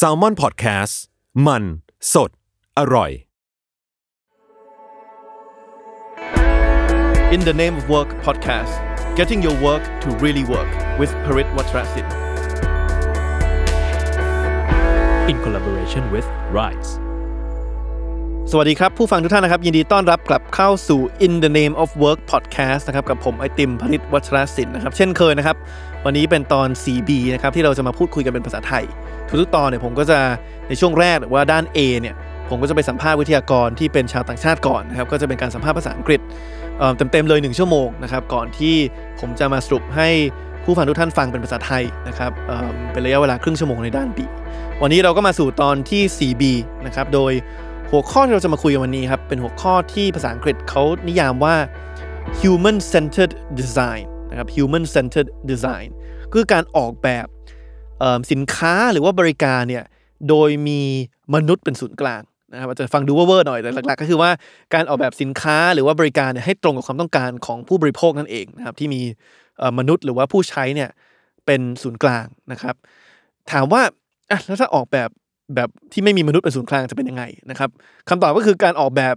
S a l ม o n PODCAST มัน สด อร่อย In the Name of Work podcast getting your work to really work with Parit Watrasit in collaboration with Rise สวัสดีครับ ผู้ฟังทุกท่านนะครับ ยินดีต้อนรับกลับเข้าสู่ In the Name of Work podcast นะครับ กับผมไอติมพริตวัชรศิลป์นะครับ เช่นเคยนะครับ วันนี้เป็นตอน 4B นะครับที่เราจะมาพูดคุยกันเป็นภาษาไทย ทุกๆตอนเนี่ยผมก็จะในช่วงแรกหรือว่าด้าน A เนี่ยผมก็จะไปสัมภาษณ์วิทยากรที่เป็นชาวต่างชาติก่อนนะครับก็จะเป็นการสัมภาษณ์ภาษาอังกฤษเต็มๆเลย 1 ชั่วโมงนะครับก่อนที่ผมจะมาสรุปให้ผู้ฟังทุกท่านฟังเป็นภาษาไทยนะครับเเป็นระยะเวลาครึ่งชั่วโมงในด้าน B วันนี้เราก็มาสู่ตอนที่ 4B นะครับโดยหัวข้อที่เราจะมาคุยกันวันนี้ครับเป็นหัวข้อที่ภาษาอังกฤษเขานิยามว่า human centered design นะครับ human centered design คือการออกแบบเอิ่มสินค้าหรือว่าบริการเนี่ยโดยมีมนุษย์เป็นศูนย์กลางนะครับอาจจะฟังดูเวอร์ๆหน่อยแต่หลักๆ ก็คือว่าการออกแบบสินค้าหรือว่าบริการเนี่ยให้ตรงกับความต้องการของผู้บริโภคนั่นเองนะครับที่มีเอ่อมนุษย์หรือว่าผู้ใช้เนี่ยเป็นศูนย์กลางนะครับ ถามว่าอะแล้วถ้าออกแบบแบบที่ไม่มีมนุษย์เป็นศูนย์กลางจะเป็นยังไงนะครับคำตอบก็คือการออกแบบ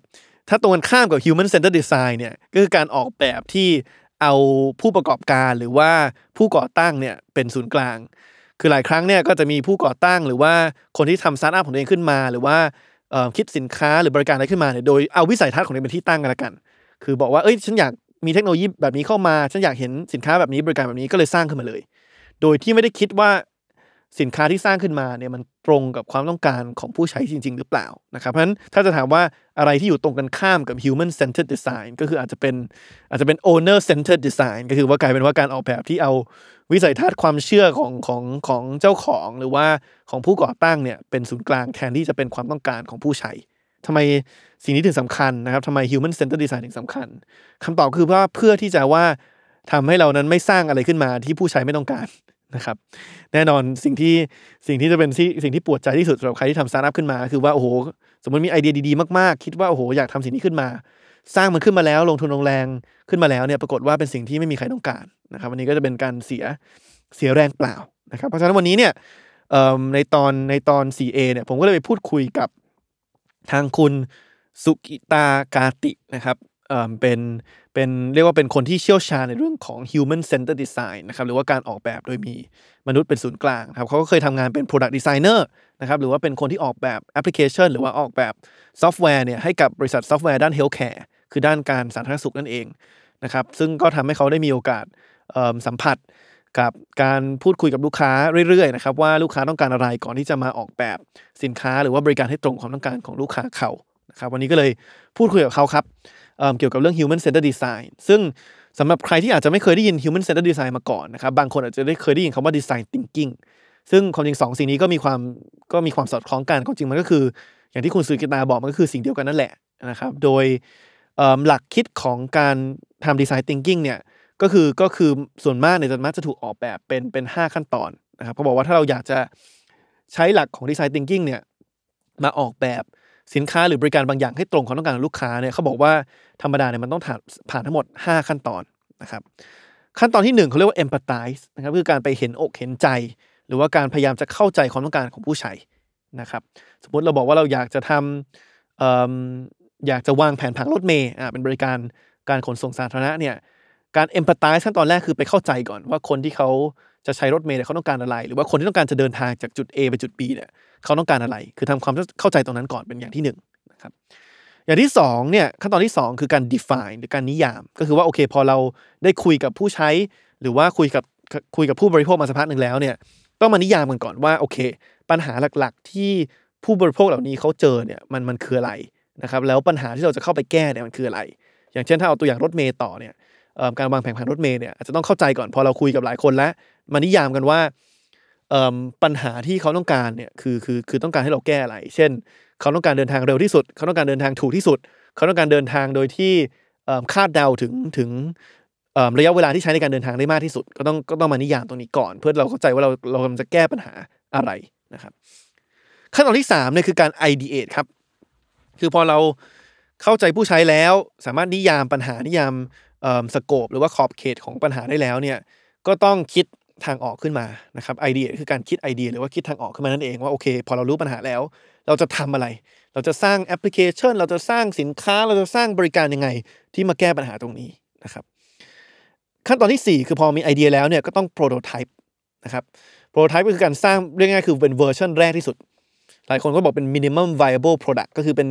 ถ้าตรงกันข้ามกับ human centered design เนี่ยก็คือการออกแบบที่ เอาผู้ประกอบการหรือว่าผู้ก่อตั้งเนี่ยเป็นศูนย์กลาง คือหลายครั้งเนี่ยก็จะมีผู้ก่อตั้งหรือว่าคนที่ทำสตาร์ทอัพของตัวเองขึ้นมา หรือว่าคิดสินค้าหรือบริการอะไรขึ้นมาเนี่ยโดยเอาวิสัยทัศน์ของตัวเองเป็นที่ตั้งกันละกัน คือบอกว่าเอ้ยฉันอยากมีเทคโนโลยีแบบนี้เข้ามาฉันอยากเห็นสินค้าแบบนี้บริการแบบนี้ก็เลยสร้างขึ้นมาเลย โดยที่ไม่ได้คิดว่า สินค้าที่สร้างขึ้นมาเนี่ยมันตรงกับความต้องการของผู้ใช้จริง ๆ หรือเปล่านะครับเพราะฉะนั้นถ้าจะถามว่าอะไรที่อยู่ตรงกันข้ามกับ human centered design ก็คืออาจจะเป็นอาจจะเป็น owner centered design ก็คือว่ากลายเป็นว่าการออกแบบที่เอาวิสัยทัศน์ความเชื่อของของของเจ้าของหรือว่าของผู้ก่อตั้งเนี่ยเป็นศูนย์กลางแทนที่จะเป็นความต้องการของผู้ใช้ทำไมสิ่งนี้ถึงสำคัญนะครับทำไม human centered design ถึงสำคัญคำตอบคือว่าเพื่อที่จะว่าทำให้เรานั้นไม่สร้างอะไรขึ้นมาที่ผู้ใช้ไม่ต้องการ นะครับ แน่นอนสิ่งที่สิ่งที่จะเป็นที่สิ่งที่ปวดใจที่สุดสำหรับใครที่ทำสตาร์ทอัพขึ้นมาคือว่าโอ้โหสมมติมีไอเดียดีๆมากๆ คิดว่าโอ้โหอยากทำสิ่งนี้ขึ้นมา สร้างมันขึ้นมาแล้วลงทุนลงแรงขึ้นมาแล้วเนี่ยปรากฏว่าเป็นสิ่งที่ไม่มีใครต้องการนะครับวันนี้ก็จะเป็นการเสียเสียแรงเปล่านะครับเพราะฉะนั้นวันนี้เนี่ยในตอนในตอน 4A เนี่ยผมก็เลยไปพูดคุยกับทางคุณสุกิตากาตินะครับ เอ่อเป็นเป็นเรียกว่าเป็นคนที่เชี่ยวชาญในเรื่องของ human centered design นะครับหรือว่าการออกแบบโดยมีมนุษย์เป็นศูนย์กลางครับเขาก็เคยทำงานเป็น product designer นะครับหรือว่าเป็นคนที่ออกแบบแอปพลิเคชัน หรือว่าออกแบบซอฟต์แวร์เนี่ยให้กับบริษัทซอฟต์แวร์ด้าน healthcare คือด้านการสาธารณสุขนั่นเองนะครับซึ่งก็ทำให้เขาได้มีโอกาสสัมผัสกับการพูดคุยกับลูกค้าเรื่อยๆนะครับว่าลูกค้าต้องการอะไรก่อนที่จะมาออกแบบสินค้า หรือว่าบริการให้ตรงความต้องการของลูกค้าเขานะครับวันนี้ก็เลยพูดคุยกับเขาครับ เเกี่ยวกับเรื่อง human centered design ซึ่งสำหรับใครที่อาจจะไม่เคยได้ยิน human centered design มาก่อนนะครับ บางคนอาจจะได้เคยได้ยินคำว่า design thinking ซึ่งความจริงสองสิ่งนี้ก็มีความก็มีความสอดคล้องกันความจริงมันก็คือ อย่างที่คุณสุกิตาบอกมันก็คือสิ่งเดียวกันนั่นแหละนะครับ โดยหลักคิดของการทำ design thinking เนี่ยก็คือก็คือส่วนมากเนี่ยจะมักจะถูกออกแบบเป็นเป็นห้าขั้นตอนนะครับเขาบอกว่าถ้าเราอยากจะใช้หลักของ design thinking เนี่ยมาออกแบบ สินค้าหรือบริการบางอย่างให้ตรงความต้องการของลูกค้าเนี่ยเขาบอกว่าธรรมดาเนี่ยมันต้องผ่านานทั้งหมด 5 ขั้นตอนนะครับขั้นตอนที่หนึ่งเขาเรียกว่า empathize นะครับคือการไปเห็นอกเห็นใจ หรือว่าการพยายามจะเข้าใจความต้องการของผู้ใช้นะครับสมมติเราบอกว่าเราอยากจะทำเอิ่มอยากจะวางแผนผังรถเมย์อ่าเป็นบริการการขนส่งสาธารณะเนี่ยการ empathize ขั้นตอนแรกคือไปเข้าใจก่อนว่าคนที่เขาจะใช้รถเมล์เนี่ยเขาต้องการอะไร หรือว่าคนที่ต้องการจะเดินทางจากจุด A ไปจุด B เนี่ย เขาต้องการอะไร คือทำความเข้าใจตรงนั้นก่อนเป็นอย่างที่หนึ่งนะครับอย่างที่สองเนี่ยขั้นตอนที่สองคือการ define หรือการนิยาม ก็คือว่าโอเค พอเราได้คุยกับผู้ใช้ หรือว่าคุยกับคุยกับผู้บริโภคมาสักพักหนึ่งแล้วเนี่ยต้องมานิยามกันก่อนว่าโอเค ปัญหาหลักๆ ที่ผู้บริโภคเหล่านี้เขาเจอเนี่ยมันมันคืออะไรนะครับแล้วปัญหาที่เราจะเข้าไปแก้เนี่ยมันคืออะไร อย่างเช่นถ้าเอาตัวอย่างรถเมย์ต่อเนี่ยการวางแผนผังรถเมย์เนี่ยอาจจะต้องเข้าใจก่อนพอเราคุยกับหลายคนแล้วมานิยามกันว่า ปัญหาที่เขาต้องการเนี่ยคือคือคือต้องการให้เราแก้อะไร เช่น เขาต้องการเดินทางเร็วที่สุด เขาต้องการเดินทางถูกที่สุด เขาต้องการเดินทางโดยที่คาดเดาถึงถึงระยะเวลาที่ใช้ในการเดินทางได้มากที่สุด ก็ต้องก็ต้องมานิยามตรงนี้ก่อน เพื่อเราเข้าใจว่าเราเรากำลังจะแก้ปัญหาอะไรนะครับ ขั้นตอนที่สามเนี่ยคือการ ideate ครับ คือพอเราเข้าใจผู้ใช้แล้ว สามารถนิยามปัญหานิยามสโคปหรือว่าขอบเขตของปัญหาได้แล้วเนี่ยก็ต้องคิด ทางออกขึ้นมานะครับไอเดียคือการคิดไอเดียหรือว่าคิดทางออกขึ้นมานั่นเองว่าโอเค พอเรารู้ปัญหาแล้ว เราจะทำอะไร เราจะสร้างแอปพลิเคชัน เราจะสร้างสินค้า เราจะสร้างบริการยังไง ที่มาแก้ปัญหาตรงนี้นะครับ ขั้นตอนที่ 4 คือพอมีไอเดียแล้วเนี่ยก็ต้อง prototype นะครับ prototype ก็คือการสร้างเรียกง่ายคือเป็นเวอร์ชันแรกที่สุด หลายคนก็บอกเป็น minimum viable product ก็คือเป็น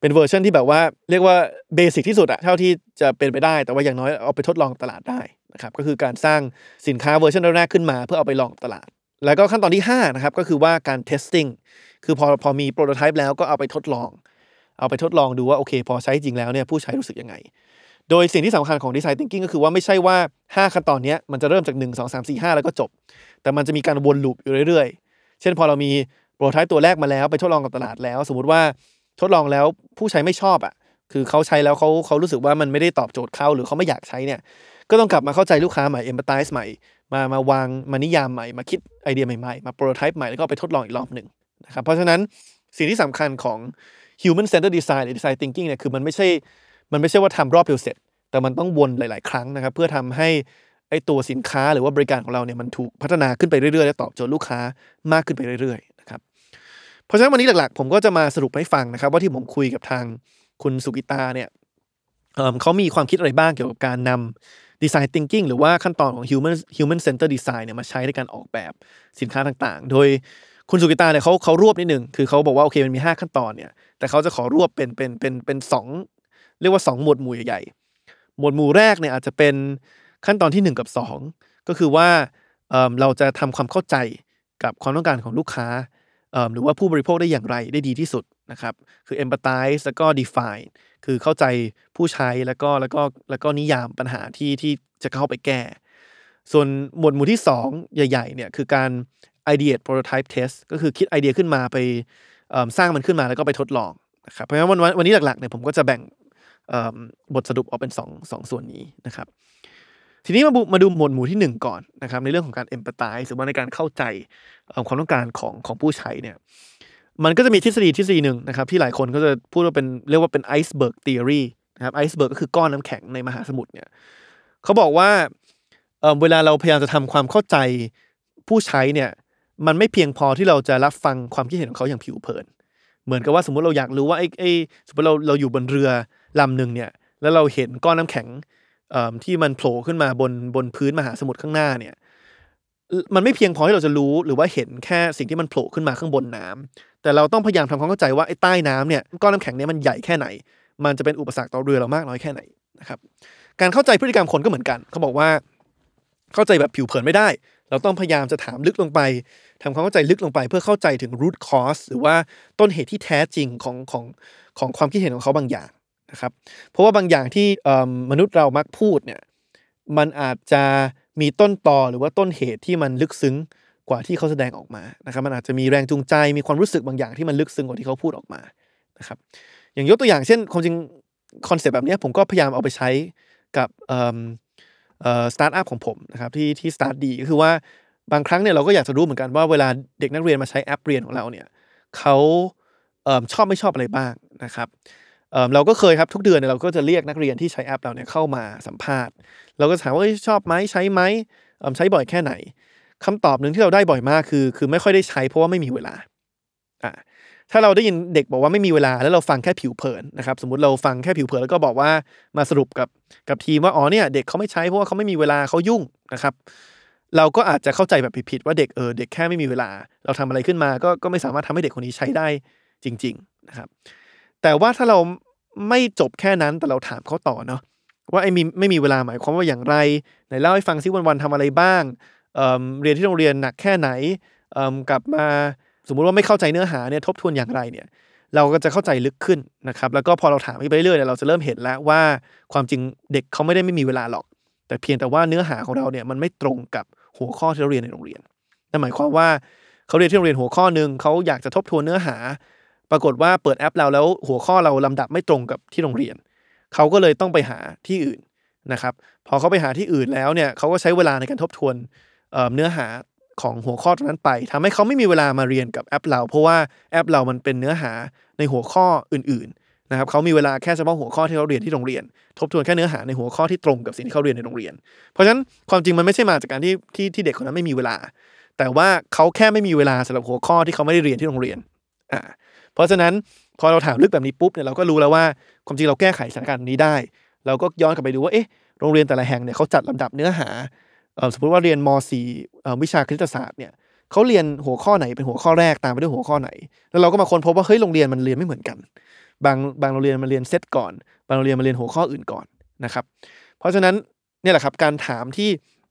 เป็นเวอร์ชันที่แบบว่าเรียกว่า basic ที่สุดอะเท่าที่จะเป็นไปได้ แต่ว่าอย่างน้อยเอาไปทดลองตลาดได้ นะครับก็คือการสร้างสินค้าเวอร์ชันแรกขึ้นมา เพื่อเอาไปลองตลาด แล้วก็ขั้นตอนที่5นะครับก็คือว่าการ testing คือพอพอมี prototype แล้วก็เอาไปทดลอง เอาไปทดลองดูว่าโอเคพอใช้จริงแล้วเนี่ยผู้ใช้รู้สึกยังไง โดยสิ่งที่สำคัญของ Design Thinking ก็คือว่าไม่ใช่ว่า 5 ขั้นตอนนี้มันจะเริ่มจาก 1 2 3 4 5 แล้วก็จบ แต่มันจะมีการวนลูปอยู่เรื่อยๆ เช่นพอเรามีโปรโตไทป์ตัวแรกมาแล้วไปทดลองกับตลาดแล้ว สมมติว่าทดลองแล้วผู้ใช้ไม่ชอบอะคือเขาใช้แล้วเขาเขารู้สึกว่ามันไม่ได้ตอบโจทย์เขาหรือเขาไม่อยากใช้เนี่ย ก็ต้องกลับมาเข้าใจลูกค้าใหม่ empathize ใหม่มามาวางมานิยามใหม่ มาคิดไอเดียใหม่ๆ มาโปรโตไทป์ใหม่แล้วก็ไปทดลองอีกรอบหนึ่งนะครับเพราะฉะนั้นสิ่งที่สำคัญของ human centered design หรือ design thinking เนี่ยคือมันไม่ใช่มันไม่ใช่ว่าทำรอบเดียวเสร็จ แต่มันต้องวนหลาย ๆ ครั้งนะครับ เพื่อทำให้ไอตัวสินค้าหรือว่าบริการของเราเนี่ยมันถูกพัฒนาขึ้นไปเรื่อยๆและตอบโจทย์ลูกค้ามากขึ้นไปเรื่อยๆนะครับเพราะฉะนั้นวันนี้หลักๆ ผมก็จะมาสรุปให้ฟังนะครับ ว่าที่ผมคุยกับทางคุณสุกิตาเนี่ยเเขามีความคิดอะไรบ้างเกี่ยวกับการนำ design thinking หรือว่าขั้นตอนของ human human center design เนี่ยมาใช้ในการออกแบบสินค้าต่างๆ โดยคุณสุกิตาเนี่ยเขาเขารวบนิดหนึ่งคือเขาบอกว่าโอเคมันมี 5 ขั้นตอนเนี่ยแต่เขาจะขอรวบเป็นเป็นเป็นเป็นสองเรียกว่า 2 หมวดหมู่ใหญ่หมวดหมู่แรกเนี่ยอาจจะเป็นขั้นตอนที่ 1 กับ 2 ก็คือว่าเเราจะทำความเข้าใจกับความต้องการของลูกค้าเอิ่มหรือว่าผู้บริโภคได้อย่างไรได้ดีที่สุดนะครับคือ empathize แล้วก็ define คือเข้าใจผู้ใช้แล้วก็แล้วก็แล้วก็นิยามปัญหาที่ที่จะเข้าไปแก้ ส่วนหมวดหมู่ที่ 2 ใหญ่ๆเนี่ยคือการ ideate prototype test ก็คือคิดไอเดียขึ้นมาไปสร้างมันขึ้นมาแล้วก็ไปทดลองนะครับเพราะฉะนั้นวันวันนี้หลักๆเนี่ยผมก็จะแบ่งบทสรุปออกเป็น2งส่วนนี้นะครับ ทีนี้มาบุมาดูหมวดหมู่ที่ 1 ก่อนนะครับในเรื่องของการ empathize หรือว่าในการเข้าใจความต้องการของของผู้ใช้เนี่ย มันก็จะมีทฤษฎีทฤษฎีหนึ่งนะครับที่หลายคนก็จะพูดว่าเป็นเรียกว่าเป็น iceberg theory นะครับไอซ์เบิร์กก็คือก้อนน้ำแข็งในมหาสมุทรเนี่ยเขาบอกว่าเอ่อเวลาเราพยายามจะทำความเข้าใจผู้ใช้เนี่ยมันไม่เพียงพอที่เราจะรับฟังความคิดเห็นของเขาอย่างผิวเผิน เหมือนกับว่าสมมติเราอยากรู้ว่าไอ้ไอ้สมมติเราเราอยู่บนเรือลำหนึ่งเนี่ยแล้วเราเห็นก้อนน้ำแข็งเอ่อที่มันโผล่ขึ้นมาบนบนพื้นมหาสมุทรข้างหน้าเนี่ยมันไม่เพียงพอที่เราจะรู้หรือว่าเห็นแค่สิ่งที่มันโผล่ขึ้นมาข้างบนน้ำ แต่เราต้องพยายามทำความเข้าใจว่าไอ้ใต้น้ำเนี่ยก้อนน้ำแข็งเนี่ยมันใหญ่แค่ไหน มันจะเป็นอุปสรรคต่อเรือเรามากน้อยแค่ไหนนะครับการเข้าใจพฤติกรรมคนก็เหมือนกัน เขาบอกว่า เข้าใจแบบผิวเผินไม่ได้ เราต้องพยายามจะถามลึกลงไปทำความเข้าใจลึกลงไป เพื่อเข้าใจถึง root cause หรือว่าต้นเหตุที่แท้จริงของของของความคิดเห็นของเขาบางอย่างนะครับ เพราะว่าบางอย่างที่มมนุษย์เรามักพูดเนี่ยมันอาจจะมีต้นตอหรือว่าต้นเหตุที่มันลึกซึ้ง กว่าที่เขาแสดงออกมานะครับมันอาจจะมีแรงจูงใจมีความรู้สึกบางอย่างที่มันลึกซึ้งกว่าที่เขาพูดออกมานะครับอย่างยกตัวอย่างเช่นความจริง concept แบบนี้ผมก็พยายามเอาไปใช้กับสตาร์ทอัพของผมนะครับที่ที่ StartDee ก็คือว่าบางครั้งเนี่ยเราก็อยากจะรู้เหมือนกันว่าเวลาเด็กนักเรียนมาใช้แอปเรียนของเราเนี่ยเขาเออชอบไม่ชอบอะไรบ้างนะครับเราก็เคยครับทุกเดือนเนี่ยเราก็จะเรียกนักเรียนที่ใช้แอปเราเนี่ยเข้ามาสัมภาษณ์ เราก็ถามว่าชอบไหมใช้ไหมใช้บ่อยแค่ไหน คำตอบหนึ่งที่เราได้บ่อยมากคือ คือไม่ค่อยได้ใช้เพราะว่าไม่มีเวลาอ่าถ้าเราได้ยินเด็กบอกว่าไม่มีเวลาแล้วเราฟังแค่ผิวเผินนะครับสมมติเราฟังแค่ผิวเผินแล้วก็บอกว่ามาสรุปกับกับทีมว่าอ๋อเนี่ยเด็กเขาไม่ใช้เพราะว่าเขาไม่มีเวลาเขายุ่งนะครับเราก็อาจจะเข้าใจแบบผิดๆว่าเด็กเออเด็กแค่ไม่มีเวลา เราทำอะไรขึ้นมาก็ก็ไม่สามารถทำให้เด็กคนนี้ใช้ได้จริง ๆนะครับ แต่ว่าถ้าเราไม่จบแค่นั้นแต่เราถามเขาต่อเนาะว่าไอ้มีไม่มีเวลาหมายความว่าอย่างไรไหนเล่าให้ฟังซิวันๆทำอะไรบ้าง เเรียนที่โรงเรียนหนักแค่ไหนกลับมาสมมุติว่าไม่เข้าใจเนื้อหาเนี่ยทบทวนอย่างไรเนี่ยเราก็จะเข้าใจลึกขึ้นนะครับ แล้วก็พอเราถามไปเรื่อยๆเนี่ยเราจะเริ่มเห็นแล้วว่าความจริงเด็กเขาไม่ได้ไม่มีเวลาหรอก แต่เพียงแต่ว่าเนื้อหาของเราเนี่ยมันไม่ตรงกับหัวข้อที่เราเรียนในโรงเรียนนั่นหมายความว่าเขาเรียนที่โรงเรียนหัวข้อหนึ่งเขาอยากจะทบทวนเนื้อหา ปรากฏว่าเปิดแอปเราแล้วหัวข้อเราลำดับไม่ตรงกับที่โรงเรียนเขาก็เลยต้องไปหาที่อื่นนะครับ พอเขาไปหาที่อื่นแล้วเนี่ยเขาก็ใช้เวลาในการทบทวน เนื้อหาของหัวข้อตรงนั้นไปทำให้เขาไม่มีเวลามาเรียนกับแอปเรา เพราะว่าแอปเรามันเป็นเนื้อหาในหัวข้ออื่นๆนะครับเขามีเวลาแค่เฉพาะหัวข้อที่เขาเรียนที่โรงเรียน ทบทวนแค่เนื้อหาในหัวข้อที่ตรงกับสิ่งที่เขาเรียนในโรงเรียน เพราะฉะนั้นความจริงมันไม่ใช่มาจากการที่ที่ที่เด็กคนนั้นไม่มีเวลา แต่ว่าเขาแค่ไม่มีเวลาสำหรับหัวข้อที่เขาไม่ได้เรียนที่โรงเรียนอ่าเพราะฉะนั้นพอเราถามลึกแบบนี้ปุ๊บเนี่ยเราก็รู้แล้วว่าความจริงเราแก้ไขสถานการณ์นี้ได้ เราก็ย้อนกลับไปดูว่าเอ๊ะโรงเรียนแต่ละแห่งเนี่ยเขาจัดลำดับเนื้อหา สมมติว่าเรียนม .4 วิชาคณิตศาสตร์เนี่ยเขาเรียนหัวข้อไหนเป็นหัวข้อแรกตามไปด้วยหัวข้อไหน แล้วเราก็มาค้นพบว่าเฮ้ยโรงเรียนมันเรียนไม่เหมือนกัน บางบางโรงเรียนมันเรียนเซตก่อน บางโรงเรียนมันเรียนหัวข้ออื่นก่อนนะครับ เพราะฉะนั้นเนี่ยแหละครับการถามที่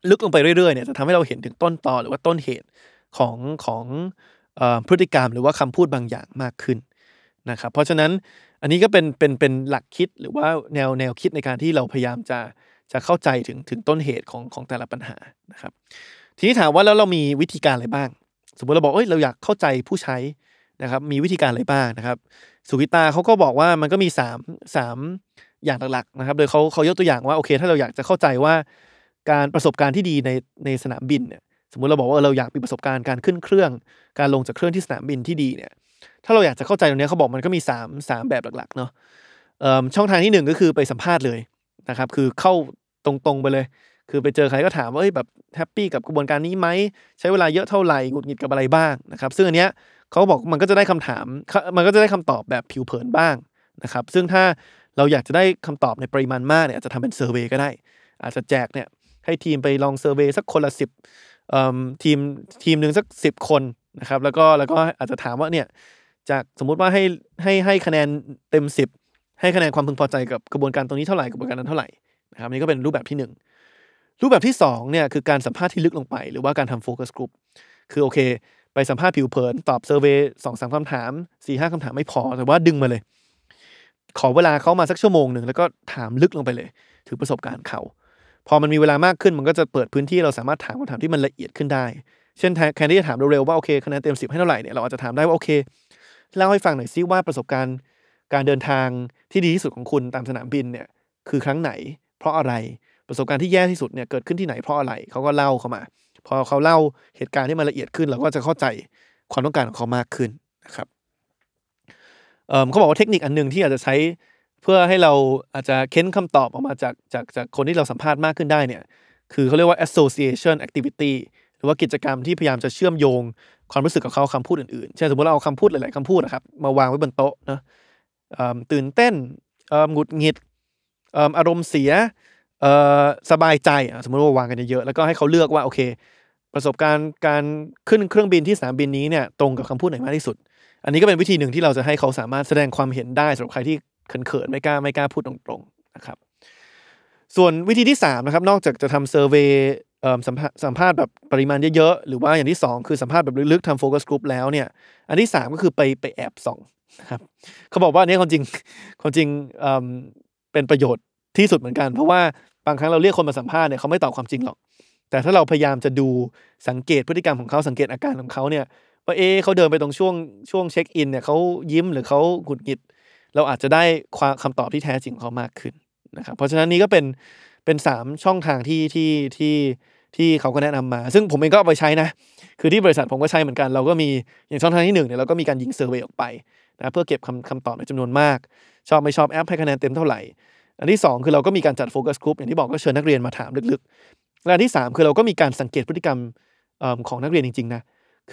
ลึกลงไปเรื่อยๆเนี่ยจะทำให้เราเห็นถึงต้นตอหรือว่าต้นเหตุของของอพฤติกรรมหรือว่าคำพูดบางอย่างมากขึ้นนะครับเพราะฉะนั้นอันนี้ก็เป็นเป็นเป็นหลักคิดหรือว่าแนวแนวคิดในการที่เราพยายามจะ จะเข้าใจถึงถึงต้นเหตุของของแต่ละปัญหานะครับ ทีนี้ถามว่าแล้วเรามีวิธีการอะไรบ้าง สมมติเราบอกเอ้ยเราอยากเข้าใจผู้ใช้นะครับมีวิธีการอะไรบ้างนะครับ สุวิตาเขาก็บอกว่ามันก็มีสามสามอย่างหลักๆนะครับ โดยเขาเขายกตัวอย่างว่าโอเค ถ้าเราอยากจะเข้าใจว่าการประสบการณ์ที่ดีในในสนามบินเนี่ยสมมุติเราบอกว่าเราอยากมีประสบการณ์การขึ้นเครื่อง การลงจากเครื่องที่สนามบินที่ดีเนี่ยถ้าเราอยากจะเข้าใจตรงเนี้ยเขาบอกมันก็มีสามสามแบบหลักๆเนาะเอิ่มช่องทางที่หนึ่งก็คือไปสัมภาษณ์เลยนะครับคือเข้า ตรงๆไปเลย คือไปเจอใครก็ถามว่าเอ้ยแบบแฮปปี้กับกระบวนการนี้ไหมใช้เวลาเยอะเท่าไหร่หงุดหงิดกับอะไรบ้างนะครับซึ่งอันเนี้ยเขาบอกมันก็จะได้คำถาม มันก็จะได้คำตอบแบบผิวเผินบ้างนะครับซึ่งถ้าเราอยากจะได้คำตอบในปริมาณมากเนี่ยอาจจะทำเป็น survey ก็ได้ อาจจะแจกเนี่ยให้ทีมไปลอง survey สักคนละสิบทีมทีมหนึ่งสักสิบคนนะครับแล้วก็แล้วก็อาจจะถามว่าเนี่ยจากสมมุติว่าให้ให้ให้คะแนนเต็มสิบให้คะแนนความพึงพอใจกับกระบวนการตรงนี้เท่าไหร่กระบวนการนั้นเท่าไหร่ นะครับนี่ก็เป็นรูปแบบที่หนึ่งรูปแบบที่สองเนี่ยคือการสัมภาษณ์ที่ลึกลงไป หรือว่าการทำโฟกัสกลุ่มคือโอเค ไปสัมภาษณ์ผิวเผิน ตอบ survey สองสามคำถามสี่ห้าคำถามไม่พอ แต่ว่าดึงมาเลย ขอเวลาเขามาสักชั่วโมงหนึ่งแล้วก็ถามลึกลงไปเลย ถึงประสบการณ์เขาพอมันมีเวลามากขึ้นมันก็จะเปิดพื้นที่เราสามารถถามคำถามที่มันละเอียดขึ้นได้ เช่นแทนที่จะถามเร็วๆว่าโอเคคะแนนเต็มสิบให้เท่าไหร่เนี่ยเราอาจจะถามได้ว่าโอเคเล่าให้ฟังหน่อยซิว่าประสบการณ์การเดินทางที่ดีที่สุดของคุณตามสนามบินเนี่ยคือครั้งไหน เพราะอะไรประสบการณ์ที่แย่ที่สุดเนี่ยเกิดขึ้นที่ไหนเพราะอะไรเขาก็เล่าเข้ามา พอเขาเล่าเหตุการณ์ที่มันละเอียดขึ้น เราก็จะเข้าใจความต้องการของเขามากขึ้นนะครับเเขาบอกว่าเทคนิคอันหนึ่งที่อาจจะใช้เพื่อให้เราอาจจะเค้นคำตอบออกมาจากจากจากคนที่เราสัมภาษณ์มากขึ้นได้เนี่ยคือเขาเรียกว่า association activity หรือว่ากิจกรรมที่พยายามจะเชื่อมโยงความรู้สึกกับเขาคำพูดอื่นๆเช่นสมมติเราเอาคำพูดหลายๆคำพูดนะครับมาวางไว้บนโต๊ะนะตื่นเต้นหงุดหงิด อารมณ์เสียสบายใจสมมติว่าวางกันเยอะๆแล้วก็ให้เขาเลือกว่าโอเค ประสบการณ์การขึ้นเครื่องบินที่สนามบินนี้เนี่ยตรงกับคำพูดไหนมากที่สุด อันนี้ก็เป็นวิธีหนึ่งที่เราจะให้เขาสามารถแสดงความเห็นได้สำหรับใครที่เขินๆไม่กล้าไม่กล้าพูดตรงๆนะครับส่วนวิธีที่3นะครับนอกจากจะทำเซอร์เวย์สัมภาสัมภาษณ์แบบปริมาณเยอะๆ หรือว่าอย่างที่ 2 คือสัมภาษณ์แบบลึกๆทำโฟกัสกลุ่มแล้วเนี่ยอันที่ 3 ก็คือไปไปแอบส่องนะครับเขาบอกว่าอันนี้ความจริงความจริง เป็นประโยชน์ที่สุดเหมือนกัน เพราะว่าบางครั้งเราเรียกคนมาสัมภาษณ์เนี่ยเขาไม่ตอบความจริงหรอก แต่ถ้าเราพยายามจะดูสังเกตพฤติกรรมของเขาสังเกตอาการของเขาเนี่ยว่าเอ๊เขาเดินไปตรงช่วงช่วงเช็คอินเนี่ยเขายิ้มหรือเขาหงุดหงิด เราอาจจะได้ความคำตอบที่แท้จริงของเขามากขึ้นนะครับเพราะฉะนั้นนี่ก็เป็นเป็นสามช่องทางที่ที่ที่ที่เขาก็แนะนำมา ซึ่งผมเองก็เอาไปใช้นะ คือที่บริษัทผมก็ใช้เหมือนกัน เราก็มีอย่างช่องทางที่หนึ่งเนี่ยเราก็มีการยิง survey ออกไป นะเพื่อเก็บคำคำตอบในจำนวนมาก ชอบไม่ชอบแอปให้คะแนนเต็มเท่าไหร่ อันที่ 2 คือเราก็มีการจัดโฟกัสกลุ่มอย่างที่บอกก็เชิญนักเรียนมาถามลึกๆและอันที่ 3 คือเราก็มีการสังเกตพฤติกรรมของนักเรียนจริงๆนะ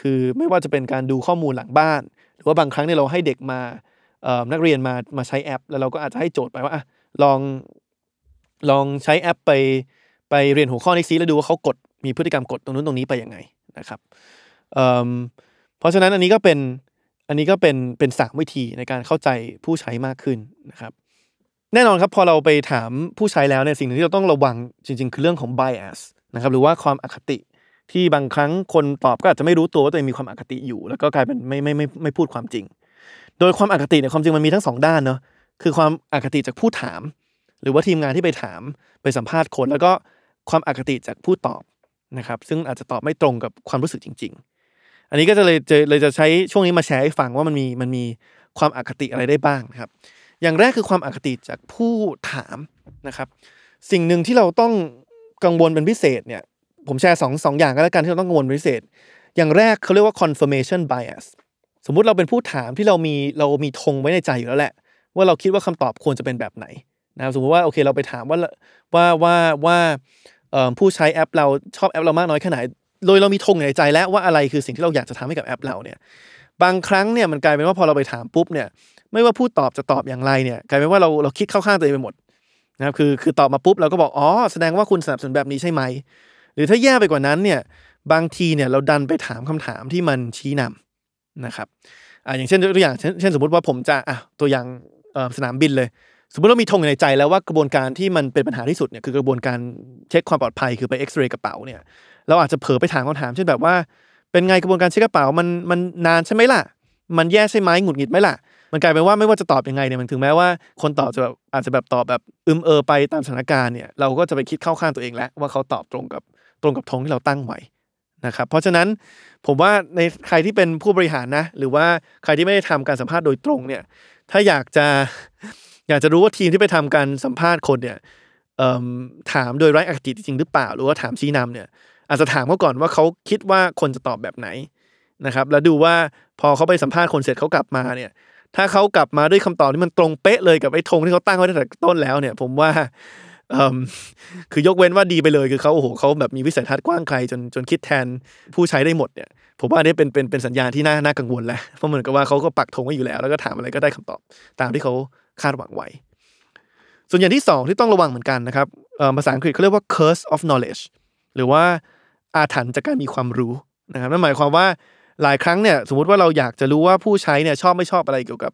คือไม่ว่าจะเป็นการดูข้อมูลหลังบ้าน หรือว่าบางครั้งเนี่ยเราให้เด็กมานักเรียนมามาใช้แอป แล้วเราก็อาจจะให้โจทย์ไปว่าลองลองใช้แอปไปไปเรียนหัวข้อนี้ซิแล้วดูว่าเขากดมีพฤติกรรมกดตรงนู้นตรงนี้ไปยังไงนะครับเเพราะฉะนั้นอันนี้ก็เป็น อันนี้ก็เป็นเป็นสามวิธีในการเข้าใจผู้ใช้มากขึ้นนะครับ แน่นอนครับพอเราไปถามผู้ใช้แล้วเนี่ยสิ่งหนึ่งที่เราต้องระวังจริง ๆ คือเรื่องของ bias นะครับหรือว่าความอคติที่บางครั้งคนตอบก็อาจจะไม่รู้ตัวว่าตัวเองมีความอคติอยู่ แล้วก็กลายเป็นไม่ไม่ไม่ไม่ไม่พูดความจริง โดยความอคติเนี่ยความจริงมันมีทั้งสองด้านเนาะคือความอคติจากผู้ถาม หรือว่าทีมงานที่ไปถามไปสัมภาษณ์คน แล้วก็ความอคติจากผู้ตอบนะครับ ซึ่งอาจจะตอบไม่ตรงกับความรู้สึกจริง ๆ อันนี้ก็จะเลยจะเลยจะใช้ช่วงนี้มาแชร์ให้ฟังว่ามันมีมันมีความอคติอะไรได้บ้างนะครับ อย่างแรกคือความอคติจากผู้ถามนะครับ สิ่งหนึ่งที่เราต้องกังวลเป็นพิเศษเนี่ย ผมแชร์สองสองอย่างก็แล้วกันที่เราต้องกังวลเป็นพิเศษ อย่างแรกเขาเรียกว่า confirmation bias สมมุติเราเป็นผู้ถามที่เรามีเรามีธงไว้ในใจอยู่แล้วแหละ ว่าเราคิดว่าคำตอบควรจะเป็นแบบไหนนะครับสมมติว่าโอเคเราไปถามว่าว่าว่าว่าผู้ใช้แอปเราชอบแอปเรามากน้อยแค่ไหน โดยเรามีธงในใจแล้วว่าอะไรคือสิ่งที่เราอยากจะทำให้กับแอปเราเนี่ยบางครั้งเนี่ยมันกลายเป็นว่าพอเราไปถามปุ๊บเนี่ยไม่ว่าผู้ตอบจะตอบอย่างไรเนี่ยกลายเป็นว่าเราเราคิดเข้าข้างตัวเองไปหมดนะครับคือคือตอบมาปุ๊บเราก็บอกอ๋อแสดงว่าคุณสนับสนุนแบบนี้ใช่ไหม หรือถ้าแย่ไปกว่านั้นเนี่ยบางทีเนี่ยเราดันไปถามคำถามที่มันชี้นำนะครับอ่าอย่างเช่นตัวอย่างเช่นสมมติว่าผมจะอะตัวอย่างสนามบินเลย สมมติเรามีธงในใจแล้วว่ากระบวนการที่มันเป็นปัญหาที่สุดเนี่ยคือกระบวนการเช็คความปลอดภัยคือไปเอ็กซเรย์กระเป๋าเนี่ย เราอาจจะเผลอไปถามคำถามเช่นแบบว่า เป็นไงกระบวนการเช็คกระเป๋ามันมันนานใช่ไหมล่ะ มันแย่ใช่ไหมหงุดหงิดไหมล่ะ มันกลายเป็นว่าไม่ว่าจะตอบยังไงเนี่ยมันถึงแม้ว่าคนตอบจะแบบอาจจะแบบตอบแบบอึมเออไปตามสถานการณ์เนี่ยเราก็จะไปคิดเข้าข้างตัวเองแล้วว่าเขาตอบตรงกับตรงกับธงที่เราตั้งไว้นะครับเพราะฉะนั้นผมว่าในใครที่เป็นผู้บริหารนะ หรือว่าใครที่ไม่ได้ทำการสัมภาษณ์โดยตรงเนี่ย ถ้าอยากจะอยากจะรู้ว่าทีมที่ไปทำการสัมภาษณ์คนเนี่ยถามโดยไร้อคติจริงหรือเปล่า หรือว่าถามชี้นำเนี่ย อาจจะถามเขาก่อนว่าเขาคิดว่าคนจะตอบแบบไหนนะครับ แล้วดูว่าพอเขาไปสัมภาษณ์คนเสร็จเขากลับมาเนี่ย ถ้าเขากลับมาด้วยคำตอบที่มันตรงเป๊ะเลยกับไอ้ธงที่เขาตั้งไว้ตั้งแต่ต้นแล้วเนี่ย ผมว่าคือยกเว้นว่าดีไปเลยคือเขาโอ้โหเขาแบบมีวิสัยทัศน์กว้างไกลจนจนคิดแทนผู้ใช้ได้หมดเนี่ยผมว่าอันนี้เป็นเป็นเป็นสัญญาณที่น่าน่ากังวลแล้วเพราะเหมือนกับว่าเขาก็ปักธงไว้อยู่แล้ว แล้วก็ถามอะไรก็ได้คำตอบตามที่เขาคาดหวังไว้ ส่วนอย่างที่สองที่ต้องระวังเหมือนกันนะครับภาษาอังกฤษเขาเรียกว่า curse of knowledge หรือว่า อาถรรพ์จากการมีความรู้นะครับนั่นหมายความว่าหลายครั้งเนี่ยสมมติว่าเราอยากจะรู้ว่าผู้ใช้เนี่ยชอบไม่ชอบอะไรเกี่ยวกับ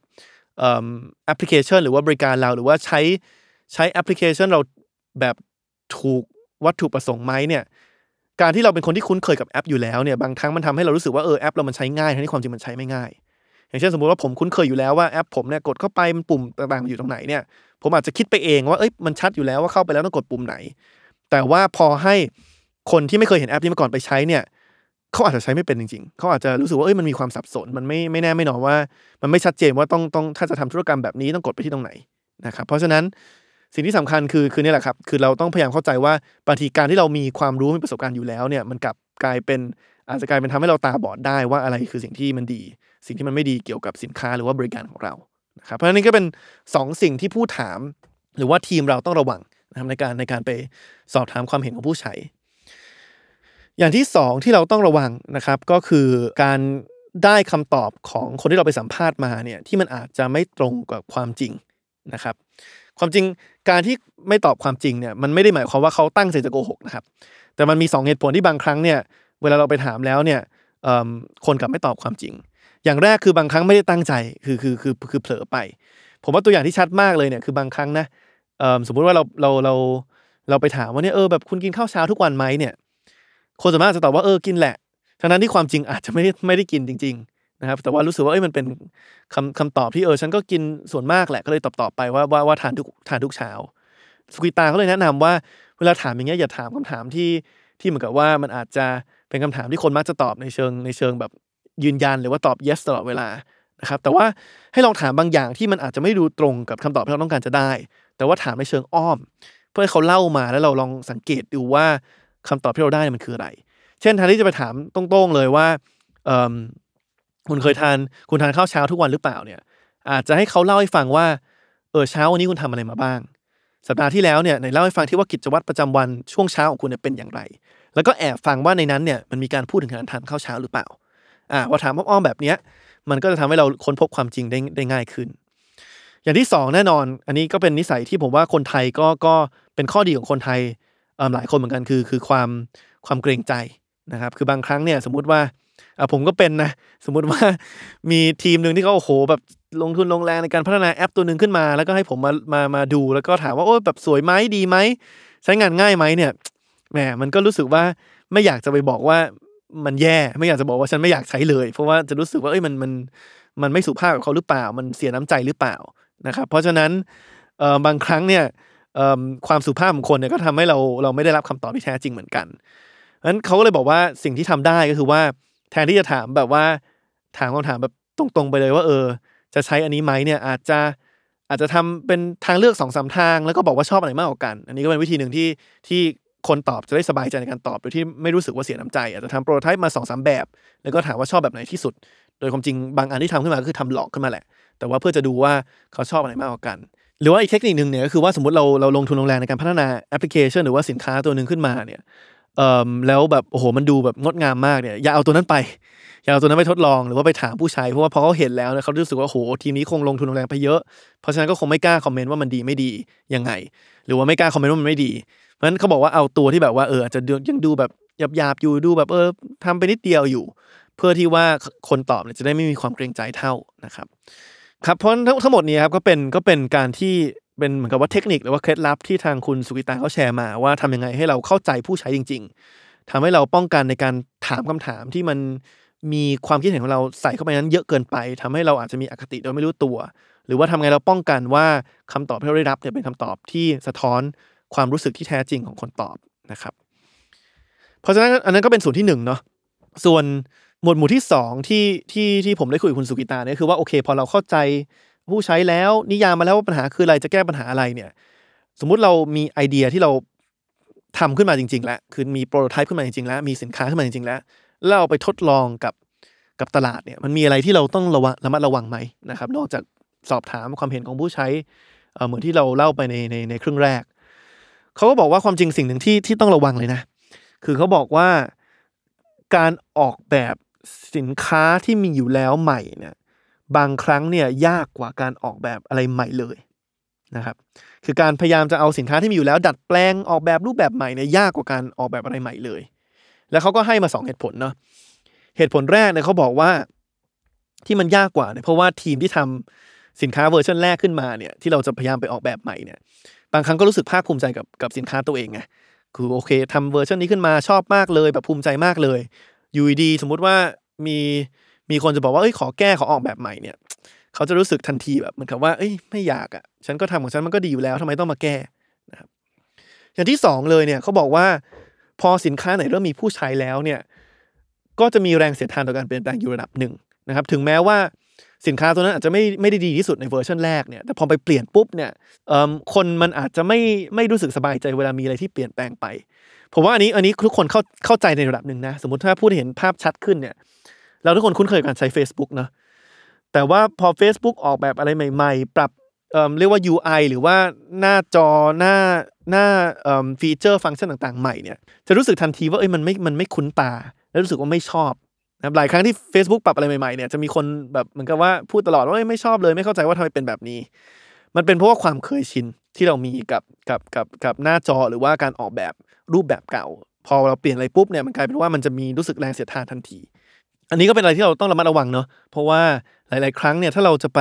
แอปพลิเคชัน หรือว่าบริการเราหรือว่าใช้ใช้แอปพลิเคชันเราแบบถูกวัตถุประสงค์ไหมเนี่ยการที่เราเป็นคนที่คุ้นเคยกับแอปอยู่แล้วเนี่ยบางครั้งมันทำให้เรารู้สึกว่าเออแอปเรามันใช้ง่ายทั้งที่ความจริงมันใช้ไม่ง่าย อย่างเช่นสมมติว่าผมคุ้นเคยอยู่แล้วว่าแอปผมเนี่ยกดเข้าไปมันปุ่มต่างๆมันอยู่ตรงไหนเนี่ยผมอาจจะคิดไปเองว่าเอ้ยมันชัดอยู่แล้วว่าเข้าไปแล้วต้องกดปุ่มไหน แต่ว่าพอให้ คนที่ไม่เคยเห็นแอปนี้มาก่อนไปใช้เนี่ยเขาอาจจะใช้ไม่เป็นจริง ๆ เขาอาจจะรู้สึกว่าเอ้ยมันมีความสับสน มันไม่ไม่แน่ไม่นอนว่า มันไม่ชัดเจนว่าต้องต้องถ้าจะทำธุรกรรมแบบนี้ต้องกดไปที่ตรงไหนนะครับ เพราะฉะนั้นสิ่งที่สำคัญคือคือนี่แหละครับคือเราต้องพยายามเข้าใจว่าบางทีการที่เรามีความรู้มีประสบการณ์อยู่แล้วเนี่ยมันกลับกลายเป็นอาจจะกลายเป็นทำให้เราตาบอดได้ว่าอะไรคือสิ่งที่มันดี สิ่งที่มันไม่ดีเกี่ยวกับสินค้าหรือว่าบริการของเรานะครับเพราะฉะนั้นนี่ก็เป็นสองสิ่งที่ผู้ถาม หรือว่าทีมเราต้องระวังนะครับในการในการไปสอบถามความเห็นของผู้ใช้ อย่างที่สองที่เราต้องระวังนะครับก็คือการได้คำตอบของคนที่เราไปสัมภาษณ์มาเนี่ยที่มันอาจจะไม่ตรงกับความจริงนะครับ ความจริงการที่ไม่ตอบความจริงเนี่ยมันไม่ได้หมายความว่าเขาตั้งใจจะโกหกนะครับแต่มันมีสองเหตุผลที่บางครั้งเนี่ยเวลาเราไปถามแล้วเนี่ยคนกลับไม่ตอบความจริง อย่างแรกคือบางครั้งไม่ได้ตั้งใจคือคือคือคือเผลอไป ผมว่าตัวอย่างที่ชัดมากเลยเนี่ยคือบางครั้งนะสมมุติว่าเราเราเราเราไปถามว่าเนี่ยเออแบบคุณกินข้าวเช้าทุกวันไหมเนี่ย คนส่วนมากจะตอบว่าเออกินแหละทั้งนั้นที่ความจริงอาจจะไม่ได้ไม่ได้กินจริง ๆ นะครับ แต่ว่ารู้สึกว่าเอ้ยมันเป็นคำคำตอบที่เออฉันก็กินส่วนมากแหละก็เลยตอบตอบไปว่าว่าว่าทานทุกทานทุกเช้าสุกิตาก็เลยแนะนำว่าเวลาถามอย่างเงี้ยอย่าถามคำถามที่ที่เหมือนกับว่ามันอาจจะเป็นคำถามที่คนมักจะตอบในเชิงในเชิงแบบยืนยันหรือว่าตอบ yes ตลอดเวลานะครับ แต่ว่าให้ลองถามบางอย่างที่มันอาจจะไม่ดูตรงกับคำตอบที่เราต้องการจะได้ แต่ว่าถามในเชิงอ้อม เพื่อให้เขาเล่ามาแล้วเราลองสังเกตดูว่า คำตอบที่เราได้มันคืออะไร เช่นแทนที่จะไปถามตรงๆเลยว่าเอิ่มคุณเคยทานคุณทานข้าวเช้าทุกวันหรือเปล่าเนี่ย อาจจะให้เขาเล่าให้ฟังว่าเออเช้าวันนี้คุณทำอะไรมาบ้าง สัปดาห์ที่แล้วเนี่ยไหนเล่าให้ฟังที่ว่ากิจวัตรประจำวันช่วงเช้าของคุณเนี่ยเป็นอย่างไร แล้วก็แอบฟังว่าในนั้นเนี่ยมันมีการพูดถึงการทานข้าวเช้าหรือเปล่าอ่าพอถามอ้อมๆแบบเนี้ยมันก็จะทำให้เราค้นพบความจริงได้ได้ง่ายขึ้น อย่างที่สองแน่นอน อันนี้ก็เป็นนิสัยที่ผมว่าคนไทยก็ก็เป็นข้อดีของคนไทย หลายคนเหมือนกันคือคือความความเกรงใจนะครับ คือบางครั้งเนี่ยสมมุติว่าอผมก็เป็นนะสมมุติว่ามีทีมหนึ่งที่เขาโอ้โหแบบลงทุนลงแรงในการพัฒนาแอปตัวหนึ่งขึ้นมา แล้วก็ให้ผมมามามาดูแล้วก็ถามว่าโอ้แบบสวยไหมดีไหมใช้งานง่ายไหมเนี่ยแหมมันก็รู้สึกว่าไม่อยากจะไปบอกว่ามันแย่ไม่อยากจะบอกว่าฉันไม่อยากใช้เลย เพราะว่าจะรู้สึกว่าเอ้ยมันมันมันไม่สุภาพกับเขาหรือเปล่า มันเสียน้ำใจหรือเปล่านะครับ เพราะฉะนั้นเออบางครั้งเนี่ย ความสุภาพของคนเนี่ยก็ทำให้เราเราไม่ได้รับคำตอบที่แท้จริงเหมือนกันนั้นเขาก็เลยบอกว่าสิ่งที่ทำได้ก็คือว่าแทนที่จะถามแบบว่าถามคำถามแบบตรงๆไปเลยว่า เออ จะใช้อันนี้ไหมเนี่ยอาจจะอาจจะทำเป็นทางเลือกสองสามทาง แล้วก็บอกว่าชอบอะไรมากกว่ากัน อันนี้ก็เป็นวิธีหนึ่งที่ที่คนตอบจะได้สบายใจในการตอบโดยที่ไม่รู้สึกว่าเสียน้ำใจ อาจจะทำโปรโตไทป์มาสองสามแบบ แล้วก็ถามว่าชอบแบบไหนที่สุด โดยความจริงบางอันที่ทำขึ้นมาก็คือทำหลอกขึ้นมาแหละ แต่ว่าเพื่อจะดูว่าเขาชอบอะไรมากกว่ากัน หรือว่าอีกเทคนิคหนึ่งเนี่ยก็คือว่าสมมติเราเราลงทุนลงแรงในการพัฒนาแอปพลิเคชัน หรือว่าสินค้าตัวหนึ่งขึ้นมาเนี่ยเอ่อแล้วแบบโอ้โหมันดูแบบงดงามมากเนี่ยอย่าเอาตัวนั้นไปอย่าเอาตัวนั้นไปทดลองหรือว่าไปถามผู้ใช้เพราะว่าพอเขาเห็นแล้วเนี่ยเขารู้สึกว่าโอ้โหทีมนี้คงลงทุนลงแรงไปเยอะ เพราะฉะนั้นก็คงไม่กล้าคอมเมนต์ว่ามันดีไม่ดียังไง หรือว่าไม่กล้าคอมเมนต์ว่ามันไม่ดีเพราะฉะนั้นเขาบอกว่าเอาตัวที่แบบว่าเอออาจจะยังดูแบบหยาบๆอยู่ดูแบบเออทำไปนิดเดียวอยู่ เพื่อที่ว่าคนตอบเนี่ยจะได้ไม่มีความเกรงใจเท่านะครับ ครับเพราะทั้งทั้งหมดนี้ครับก็เป็นก็เป็นการที่เป็นเหมือนกับว่าเทคนิคหรือว่าเคล็ดลับที่ทางคุณสุกิตาเขาแชร์มา ว่าทำยังไงให้เราเข้าใจผู้ใช้จริง ๆทำให้เราป้องกันในการถามคำถามที่มันมีความคิดเห็นของเราใส่เข้าไปนั้นเยอะเกินไปทำให้เราอาจจะมีอคติโดยไม่รู้ตัว หรือว่าทำไงเราป้องกันว่าคำตอบที่เราได้รับเนี่ยเป็นคำตอบที่สะท้อนความรู้สึกที่แท้จริงของคนตอบนะครับ เพราะฉะนั้นอันนั้นก็เป็นส่วนที่หนึ่งเนาะส่วน หมวดหมู่ที่สองที่ที่ที่ผมได้คุยกับคุณสุกิตาเนี่ยคือว่าโอเค พอเราเข้าใจผู้ใช้แล้วนิยามมาแล้วว่าปัญหาคืออะไรจะแก้ปัญหาอะไรเนี่ย สมมุติเรามีไอเดียที่เราทำขึ้นมาจริง ๆ แล้ว คือมีโปรโตไทป์ขึ้นมาจริงๆแล้ว มีสินค้าขึ้นมาจริงๆแล้วแล้วเราไปทดลองกับกับตลาดเนี่ยมันมีอะไรที่เราต้องระวังระมัดระวังไหมนะครับ นอกจากสอบถามความเห็นของผู้ใช้เอ่อเหมือนที่เราเล่าไปในในในครึ่งแรกเขาก็บอกว่าความจริงสิ่งหนึ่งที่ที่ต้องระวังเลยนะ คือเขาบอกว่าการออกแบบ สินค้าที่มีอยู่แล้วใหม่เนี่ยบางครั้งเนี่ยยากกว่าการออกแบบอะไรใหม่เลยนะครับคือการพยายามจะเอาสินค้าที่มีอยู่แล้ว ดัดแปลงออกแบบรูปแบบใหม่เนี่ยยากกว่าการออกแบบอะไรใหม่เลย แล้วเขาก็ให้มาสองเหตุผลเนาะเหตุผลแรกเนี่ยเขาบอกว่าที่มันยากกว่าเนี่ยเพราะว่าทีมที่ทำสินค้าเวอร์ชันแรกขึ้นมาเนี่ยที่เราจะพยายามไปออกแบบใหม่เนี่ยบางครั้งก็รู้สึกภาคภูมิใจกับกับสินค้าตัวเองไงคือโอเคทำเวอร์ชันนี้ขึ้นมาชอบมากเลยแบบภูมิใจมากเลย อยู่ดีสมมุติว่ามีมีคนจะบอกว่าเอ้ยขอแก้ขอออกแบบใหม่เนี่ยเขาจะรู้สึกทันทีแบบเหมือนกับว่าเอ้ยไม่อยากอะ่ะฉันก็ทำของฉันมันก็ดีอยู่แล้วทำไมต้องมาแก้นะครับอย่างที่สองเลยเนี่ยเขาบอกว่าพอสินค้าไหนเริ่มมีผู้ใช้แล้วเนี่ยก็จะมีแรงเสียดทานต่อการเปลี่ยนแปลงอยู่ระดับหนึ่งนะครับถึงแม้ว่าสินค้าตัวนั้นอาจจะไม่ไม่ได้ดีที่สุดในเวอร์ชันแรกเนี่ยแต่พอไปเปลี่ยนปุ๊บเนี่ยเอ่อคนมันอาจจะไม่ไม่รู้สึกสบายใจเวลามีอะไรที่เปลี่ยนแปลงไป ผมว่าอันนี้อันนี้ทุกคนเข้าเข้าใจในระดับหนึ่งนะ สมมติถ้าพูดเห็นภาพชัดขึ้นเนี่ย เราทุกคนคุ้นเคยกับการใช้ Facebook เนอะแต่ว่าพอ Facebook ออกแบบอะไรใหม่ ๆ ปรับเอ่อเรียกว่า UI หรือว่าหน้าจอหน้าหน้าเอ่อฟีเจอร์ฟังก์ชันต่างๆ ใหม่เนี่ยจะรู้สึกทันทีว่าเอ้ยมันไม่มันไม่คุ้นตา แล้วรู้สึกว่าไม่ชอบนะหลายครั้งที่ Facebook ปรับอะไรใหม่ๆเนี่ยจะมีคนแบบเหมือนกับว่าพูดตลอดว่าไม่ชอบเลยไม่เข้าใจว่าทำไมเป็นแบบนี้ มันเป็นเพราะว่าความเคยชินที่เรามีกับกับกับกับหน้าจอหรือว่าการออกแบบ รูปแบบเก่า พอเราเปลี่ยนอะไรปุ๊บเนี่ยมันกลายเป็นว่ามันจะมีรู้สึกแรงเสียดทานทันที อันนี้ก็เป็นอะไรที่เราต้องระมัดระวังเนาะเพราะว่าหลาย ๆ ครั้งเนี่ยถ้าเราจะไป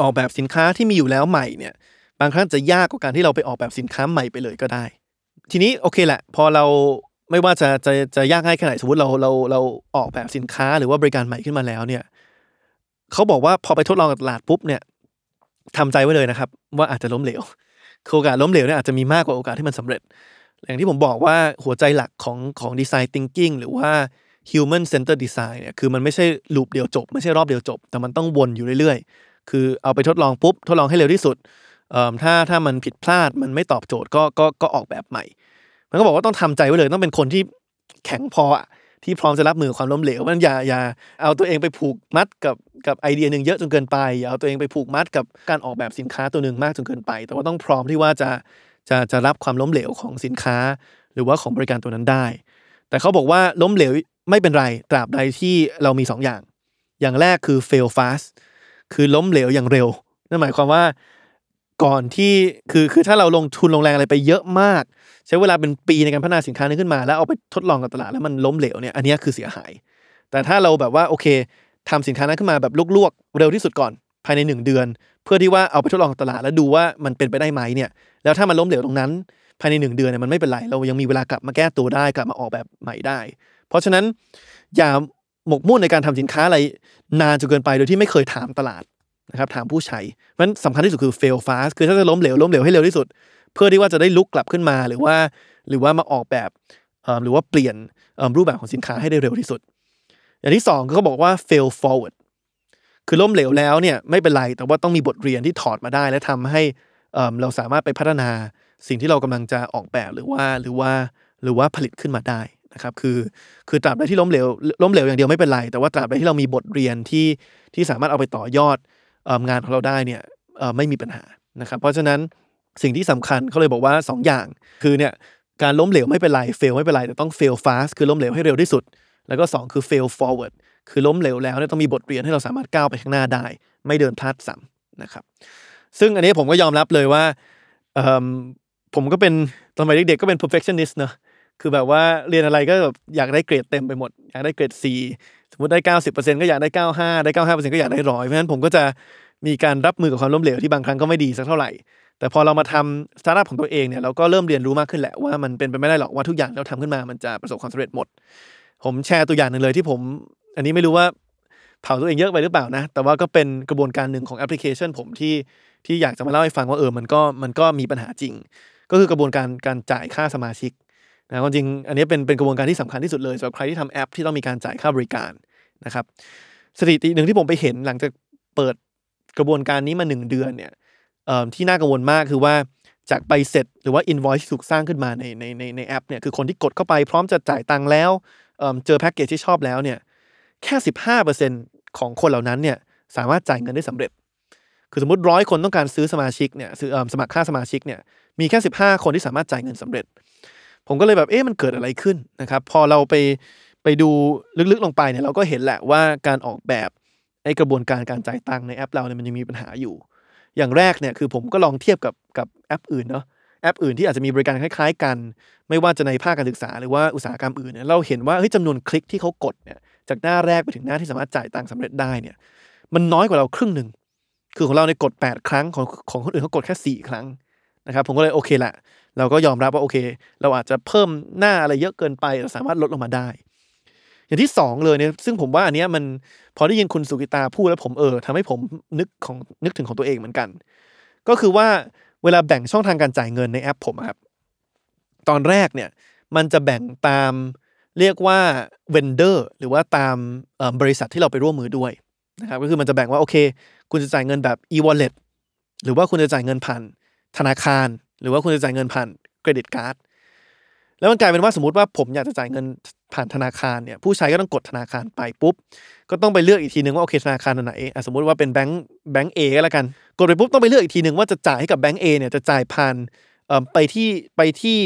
ออกแบบสินค้าที่มีอยู่แล้วใหม่เนี่ย บางครั้งจะยากกว่าการที่เราไปออกแบบสินค้าใหม่ไปเลยก็ได้ ทีนี้โอเคแหละ พอเราไม่ว่าจะจะจะยากง่ายแค่ไหนสมมติเราเราเราออกแบบสินค้าหรือว่าบริการใหม่ขึ้นมาแล้วเนี่ยเขาบอกว่าพอไปทดลองกับตลาดปุ๊บเนี่ยทำใจไว้เลยนะครับ ว่าอาจจะล้มเหลวโอกาสล้มเหลวเนี่ยอาจจะมีมากกว่าโอกาสที่มันสำเร็จ อย่างที่ผมบอกว่าหัวใจหลักของของดีไซน์ thinking หรือว่า human center design เนี่ยคือมันไม่ใช่ลูปเดียวจบ ไม่ใช่รอบเดียวจบ แต่มันต้องวนอยู่เรื่อยๆ คือเอาไปทดลองปุ๊บ ทดลองให้เร็วที่สุดเอ่อถ้าถ้ามันผิดพลาดมันไม่ตอบโจทย์ก็ก็ก็ออกแบบใหม่ มันก็บอกว่าต้องทำใจไว้เลยต้องเป็นคนที่แข็งพออะที่พร้อมจะรับมือความล้มเหลวมันอย่าอย่าเอาตัวเองไปผูกมัดกับกับไอเดียหนึ่งเยอะจนเกินไปอย่าเอาตัวเองไปผูกมัดกับการออกแบบสินค้าตัวหนึ่งมากจนเกินไป แต่ว่าต้องพร้อมที่ว่าจะ จะจะรับความล้มเหลวของสินค้า หรือว่าของบริการตัวนั้นได้ แต่เขาบอกว่าล้มเหลวไม่เป็นไรตราบใดที่เรามี 2 อย่าง อย่างแรกคือ fail fast คือล้มเหลวอย่างเร็วนั่นหมายความว่าก่อนที่คือคือถ้าเราลงทุนลงแรงอะไรไปเยอะมาก ใช้เวลาเป็นปีในการพัฒนาสินค้านี้ขึ้นมา แล้วเอาไปทดลองกับตลาดแล้วมันล้มเหลวเนี่ยอันนี้คือเสียหาย แต่ถ้าเราแบบว่าโอเคทำสินค้านั้นขึ้นมาแบบลวกๆเร็วที่สุดก่อนภายในหนึ่งเดือน เพื่อที่ว่าเอาไปทดลองกับตลาดแล้วดูว่ามันเป็นไปได้ไหมเนี่ย แล้วถ้ามันล้มเหลวตรงนั้น ภายในหนึ่งเดือนเนี่ยมันไม่เป็นไร เรายังมีเวลากลับมาแก้ตัวได้กลับมาออกแบบใหม่ได้ เพราะฉะนั้นอย่าหมกมุ่นในการทำสินค้าอะไรนานจนเกินไปโดยที่ไม่เคยถามตลาดนะครับถามผู้ใช้เพราะฉะนั้นสำคัญที่สุดคือ fail fast คือถ้าจะล้มเหลวล้มเหลวให้เร็วที่สุด เพื่อที่ว่าจะได้ลุกกลับขึ้นมาหรือว่า หรือว่ามาออกแบบหรือว่าเปลี่ยนรูปแบบของสินค้าให้ได้เร็วที่สุด อย่างที่สองก็บอกว่า fail forward คือล้มเหลวแล้วเนี่ยไม่เป็นไรแต่ว่าต้องมีบทเรียนที่ถอดมาได้ และทำให้ เเราสามารถไปพัฒนาสิ่งที่เรากำลังจะออกแบบหรือว่าหรือว่าหรือว่าผลิตขึ้นมาได้นะครับคือคือตราบใดที่ล้มเหลวล้มเหลวอย่างเดียวไม่เป็นไร แต่ว่าตราบใดที่เรามีบทเรียนที่ที่สามารถเอาไปต่อยอดองานของเราได้เนี่ยไม่มีปัญหานะครับ เพราะฉะนั้นสิ่งที่สำคัญเขาเลยบอกว่า 2 อย่าง คือเนี่ยการล้มเหลวไม่เป็นไร fail ไม่เป็นไร แต่ต้อง fail fast คือล้มเหลวให้เร็วที่สุด แล้วก็ 2 คือ fail forward คือล้มเหลวแล้วเนี่ยต้องมีบทเรียนให้เราสามารถก้าวไปข้างหน้าได้ ไม่เดินพลาดซ้ำนะครับ ซึ่งอันนี้ผมก็ยอมรับเลยว่าผมก็เป็นตอนสมัยเด็กๆก็เป็น perfectionist เนอะคือแบบว่าเรียนอะไรก็แบบอยากได้เกรดเต็มไปหมด อยากได้เกรด C สมมติได้ 90%ก็อยากได้ 95 ได้ 95%ก็อยากได้ร้อยเพราะฉะนั้นผมก็จะมีการรับมือกับความล้มเหลวที่บางครั้งก็ไม่ดีสักเท่าไหร่ แต่พอเรามาทำสตาร์ทอัพของตัวเองเนี่ยเราก็เริ่มเรียนรู้มากขึ้นแหละว่ามันเป็นไปไม่ได้หรอกว่าทุกอย่างเราทำขึ้นมามันจะประสบความสำเร็จหมด ผมแชร์ตัวอย่างหนึ่งเลยที่ผม อันนี้ไม่รู้ว่า เผาตัวเองเยอะไปหรือเปล่านะ แต่ว่าก็เป็นกระบวนการหนึ่งของแอปพลิเคชันผมที่ที่อยากจะมาเล่าให้ฟังว่าเออมันก็มันก็มีปัญหาจริง ก็คือกระบวนการการจ่ายค่าสมาชิกนะความจริงอันนี้เป็นเป็นกระบวนการที่สำคัญที่สุดเลยสำหรับใครที่ทำแอปที่ต้องมีการจ่ายค่าบริการนะครับสถิติหนึ่งที่ผมไปเห็นหลังจากเปิดกระบวนการนี้มาหนึ่งเดือนเนี่ยเอ่อที่น่ากังวลมากคือว่าจากใบเสร็จหรือว่า invoice ที่ถูกสร้างขึ้นมาในในในในแอปเนี่ยคือคนที่กดเข้าไปพร้อมจะจ่ายตังค์แล้วเอิ่มเจอแพ็กเกจที่ชอบแล้วเนี่ย แค่ 15%ของคนเหล่านั้นเนี่ยสามารถจ่ายเงินได้สำเร็จ คือสมมติร้อยคนต้องการซื้อสมาชิกเนี่ยซื้อสมัครค่าสมาชิกเนี่ยมีแค่ 15 คนที่สามารถจ่ายเงินสำเร็จ ผมก็เลยแบบเอ๊ะมันเกิดอะไรขึ้นนะครับพอเราไปไปดูลึกๆลงไปเนี่ยเราก็เห็นแหละว่าการออกแบบไอ้กระบวนการการจ่ายตังค์ในแอปเราเนี่ยมันยังมีปัญหาอยู่ อย่างแรกเนี่ยคือผมก็ลองเทียบกับกับแอปอื่นเนาะแอปอื่นที่อาจจะมีบริการคล้าย ๆ กัน ไม่ว่าจะในภาคการศึกษาหรือว่าอุตสาหกรรมอื่นเนี่ยเราเห็นว่าเฮ้ยจำนวนคลิกที่เขากดเนี่ย จากหน้าแรกไปถึงหน้าที่สามารถจ่ายตังค์สำเร็จได้เนี่ย มันน้อยกว่าเราครึ่งหนึ่งคือของเราในกด 8 ครั้งของของคนอื่นเขากดแค่ 4 ครั้งนะครับ ผมก็เลยโอเคแหละเราก็ยอมรับว่าโอเค เราอาจจะเพิ่มหน้าอะไรเยอะเกินไปเราสามารถลดลงมาได้ อย่างที่สองเลยเนี่ยซึ่งผมว่าอันเนี้ยมันพอได้ยินคุณสุกิตาพูดแล้วผมเออทำให้ผมนึกของนึกถึงของตัวเองเหมือนกัน ก็คือว่าเวลาแบ่งช่องทางการจ่ายเงินในแอปผมครับตอนแรกเนี่ยมันจะแบ่งตาม เรียกว่าเวนเดอร์หรือว่าตามบริษัทที่เราไปร่วมมือด้วยนะครับก็คือมันจะแบ่งว่าโอเค คุณจะจ่ายเงินแบบ e-wallet หรือว่าคุณจะจ่ายเงินผ่านธนาคาร หรือว่าคุณจะจ่ายเงินผ่านเครดิตการ์ดแล้วมันกลายเป็นว่าสมมติว่าผมอยากจะจ่ายเงินผ่านธนาคารเนี่ยผู้ใช้ก็ต้องกดธนาคารไปปุ๊บ ก็ต้องไปเลือกอีกทีนึงว่าโอเคธนาคารไหนอะสมมติว่าเป็นแบงก์แบงก์ A ก็แล้วกัน กดไปปุ๊บต้องไปเลือกอีกทีนึงว่าจะจ่ายให้กับแบงก์ A เนี่ยจะจ่ายผ่าน ไปที่ไปที่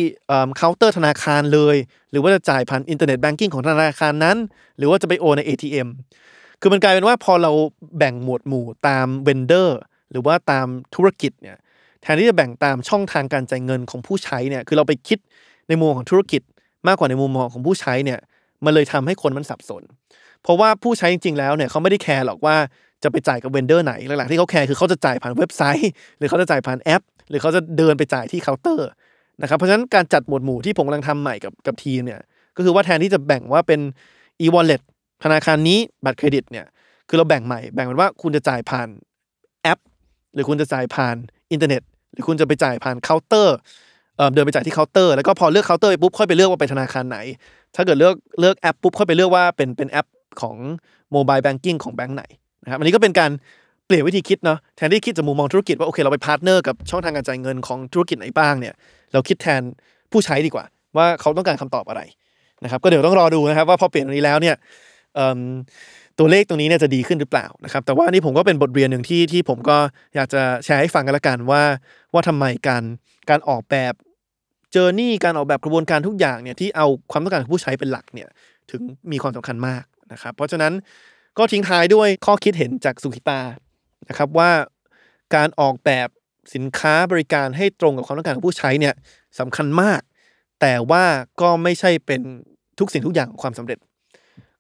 เคาน์เตอร์ธนาคารเลย หรือว่าจะจ่ายผ่าน internet banking ของธนาคารนั้น หรือว่าจะไปโอนใน ATM คือมันกลายเป็นว่าพอเราแบ่งหมวดหมู่ตาม vendor หรือว่าตามธุรกิจเนี่ยแทนที่จะแบ่งตามช่องทางการจ่ายเงินของผู้ใช้เนี่ยคือเราไปคิดในมุมของธุรกิจมากกว่าในมุมมองของผู้ใช้เนี่ยมันเลยทำให้คนมันสับสน เพราะว่าผู้ใช้จริงๆแล้วเนี่ยเขาไม่ได้แคร์หรอกว่าจะไปจ่ายกับ vendor ไหนหลักๆที่เขาแคร์คือเขาจะจ่ายผ่านเว็บไซต์ หรือเขาจะจ่ายผ่านแอป หรือเขาจะเดินไปจ่ายที่เคาน์เตอร์นะครับเพราะฉะนั้นการจัดหมวดหมู่ที่ผมกำลังทำใหม่กับกับทีมเนี่ยก็คือว่าแทนที่จะแบ่งว่าเป็น e-wallet ธนาคารนี้บัตรเครดิตเนี่ยคือเราแบ่งใหม่ แบ่งเป็นว่าคุณจะจ่ายผ่านแอป หรือคุณจะจ่ายผ่านอินเทอร์เน็ต หรือคุณจะไปจ่ายผ่านเคาน์เตอร์เดินไปจ่ายที่เคาน์เตอร์แล้วก็พอเลือกเคาน์เตอร์ไปปุ๊บค่อยไปเลือกว่าไปธนาคารไหน ถ้าเกิดเลือกเลือกแอปปุ๊บค่อยไปเลือกว่าเป็นเป็นแอปของ mobile banking ของแบงก์ไหนนะครับอันนี้ก็เป็นการ เปลี่ยนวิธีคิดเนาะแทนที่คิดจากมุมมองธุรกิจว่าโอเคเราไป partner กับช่องทางการจ่ายเงินของธุรกิจไหนบ้างเนี่ยเราคิดแทนผู้ใช้ดีกว่า ว่าเขาต้องการคำตอบอะไรนะครับก็เดี๋ยวต้องรอดูนะครับว่าพอเปลี่ยนตรงนี้แล้วเนี่ยตัวเลขตรงนี้เนี่ยจะดีขึ้นหรือเปล่านะครับแต่ว่านี่ผมก็เป็นบทเรียนหนึ่งที่ที่ผมก็อยากจะแชร์ให้ฟังกันละกันว่า ว่าทำไมการการออกแบบเจอร์นี่การออกแบบกระบวนการทุกอย่างเนี่ยที่เอาความต้องการของผู้ใช้เป็นหลักเนี่ยถึงมีความสำคัญมากนะครับเพราะฉะนั้นก็ทิ้งท้ายด้วยข้อคิดเห็นจากสุขิตา นะครับว่าการออกแบบสินค้าบริการให้ตรงกับความต้องการของผู้ใช้เนี่ยสำคัญมาก แต่ว่าก็ไม่ใช่เป็นทุกสิ่งทุกอย่างของความสำเร็จ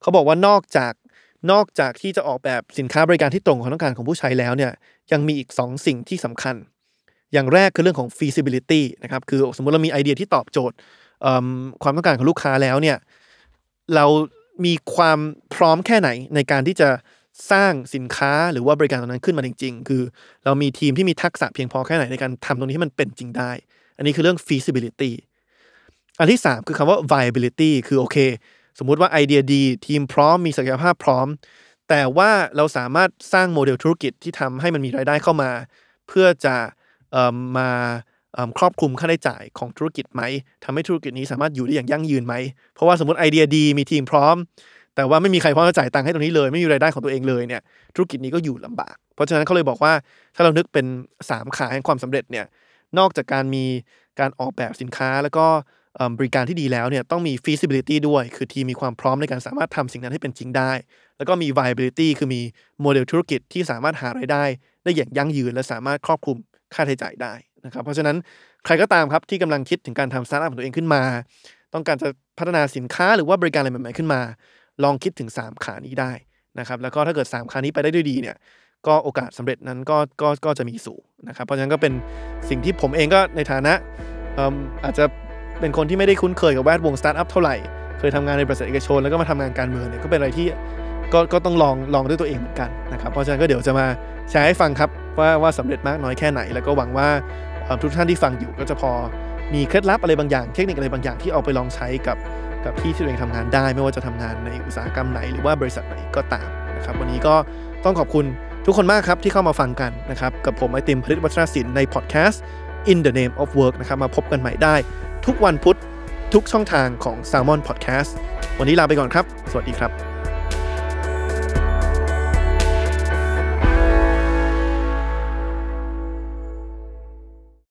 เขาบอกว่านอกจากนอกจากที่จะออกแบบสินค้าบริการที่ตรงกับความต้องการของผู้ใช้แล้วเนี่ยยังมีอีก 2 สิ่งที่สำคัญ อย่างแรกคือเรื่องของ feasibility นะครับคือสมมติเรามีไอเดียที่ตอบโจทย์ความต้องการของลูกค้าแล้วเนี่ยเรามีความพร้อมแค่ไหนในการที่จะ สร้างสินค้าหรือว่าบริการตรงนั้นขึ้นมาจริง ๆ คือ เรามีทีมที่มีทักษะเพียงพอแค่ไหนในการทำตรงนี้ให้มันเป็นจริงได้ อันนี้คือเรื่อง feasibility อันที่ 3 คือคำว่า viability คือโอเค สมมุติว่าไอเดียดี ทีมพร้อมมีศักยภาพพร้อม แต่ว่าเราสามารถสร้างโมเดลธุรกิจที่ทำให้มันมีรายได้เข้ามา เพื่อจะเอิ่มมาเอิ่มครอบคลุมค่าใช้จ่ายของธุรกิจไหมทำให้ธุรกิจนี้สามารถอยู่ได้อย่างยั่งยืนไหม เพราะว่าสมมติไอเดียดีมีทีมพร้อม แต่ว่าไม่มีใครพร้อมจะจ่ายตังค์ให้ตรงนี้เลย ไม่มีรายได้ของตัวเองเลยเนี่ยธุรกิจนี้ก็อยู่ลำบาก เพราะฉะนั้นเขาเลยบอกว่าถ้าเรานึกเป็น 3 ขาแห่งความสำเร็จเนี่ยนอกจากการมีการออกแบบสินค้าแล้วก็บริการที่ดีแล้วเนี่ยต้องมี feasibility ด้วย คือทีมมีความพร้อมในการสามารถทำสิ่งนั้นให้เป็นจริงได้ แล้วก็มี viability คือมีโมเดลธุรกิจที่สามารถหารายได้ ได้อย่างยั่งยืน และสามารถครอบคลุมค่าใช้จ่ายได้นะครับ เพราะฉะนั้นใครก็ตามครับที่กำลังคิดถึงการทำสตาร์ทอัพของตัวเองขึ้นมา ต้องการจะพัฒนาสินค้าหรือว่าบริการอะไรใหม่ๆขึ้นมา ลองคิดถึง 3 ขานี้ได้นะครับแล้วก็ถ้าเกิด 3 ขานี้ไปได้ด้วยดีเนี่ยก็โอกาสสำเร็จนั้นก็ก็ก็จะมีสูงนะครับ เพราะฉะนั้นก็เป็นสิ่งที่ผมเองก็ในฐานะอาจจะเป็นคนที่ไม่ได้คุ้นเคยกับแวดวงสตาร์ทอัพเท่าไหร่ เคยทำงานในบริษัทเอกชน แล้วก็มาทำงานการเมืองเนี่ยก็เป็นอะไรที่ก็ก็ต้องลองลองด้วยตัวเองเหมือนกันนะครับเพราะฉะนั้นก็เดี๋ยวจะมาแชร์ให้ฟังครับว่าว่าสำเร็จมากน้อยแค่ไหน แล้วก็หวังว่าทุกท่านที่ฟังอยู่ก็จะพอมีเคล็ดลับอะไรบางอย่าง เทคนิคอะไรบางอย่างที่เอาไปลองใช้กับ กับที่ที่ตัวเองทำงานได้ไม่ว่าจะทำงานในอุตสาหกรรมไหนหรือว่าบริษัทไหนก็ตามนะครับวันนี้ก็ต้องขอบคุณทุกคนมากครับที่เข้ามาฟังกันนะครับกับผมไอติมผลิตวัชรศิลป์ในพอดแคสต์ In the Name of Work นะครับมาพบกันใหม่ได้ ทุกวันพุธทุกช่องทางของ Salmon Podcast วันนี้ลาไปก่อนครับ สวัสดีครับ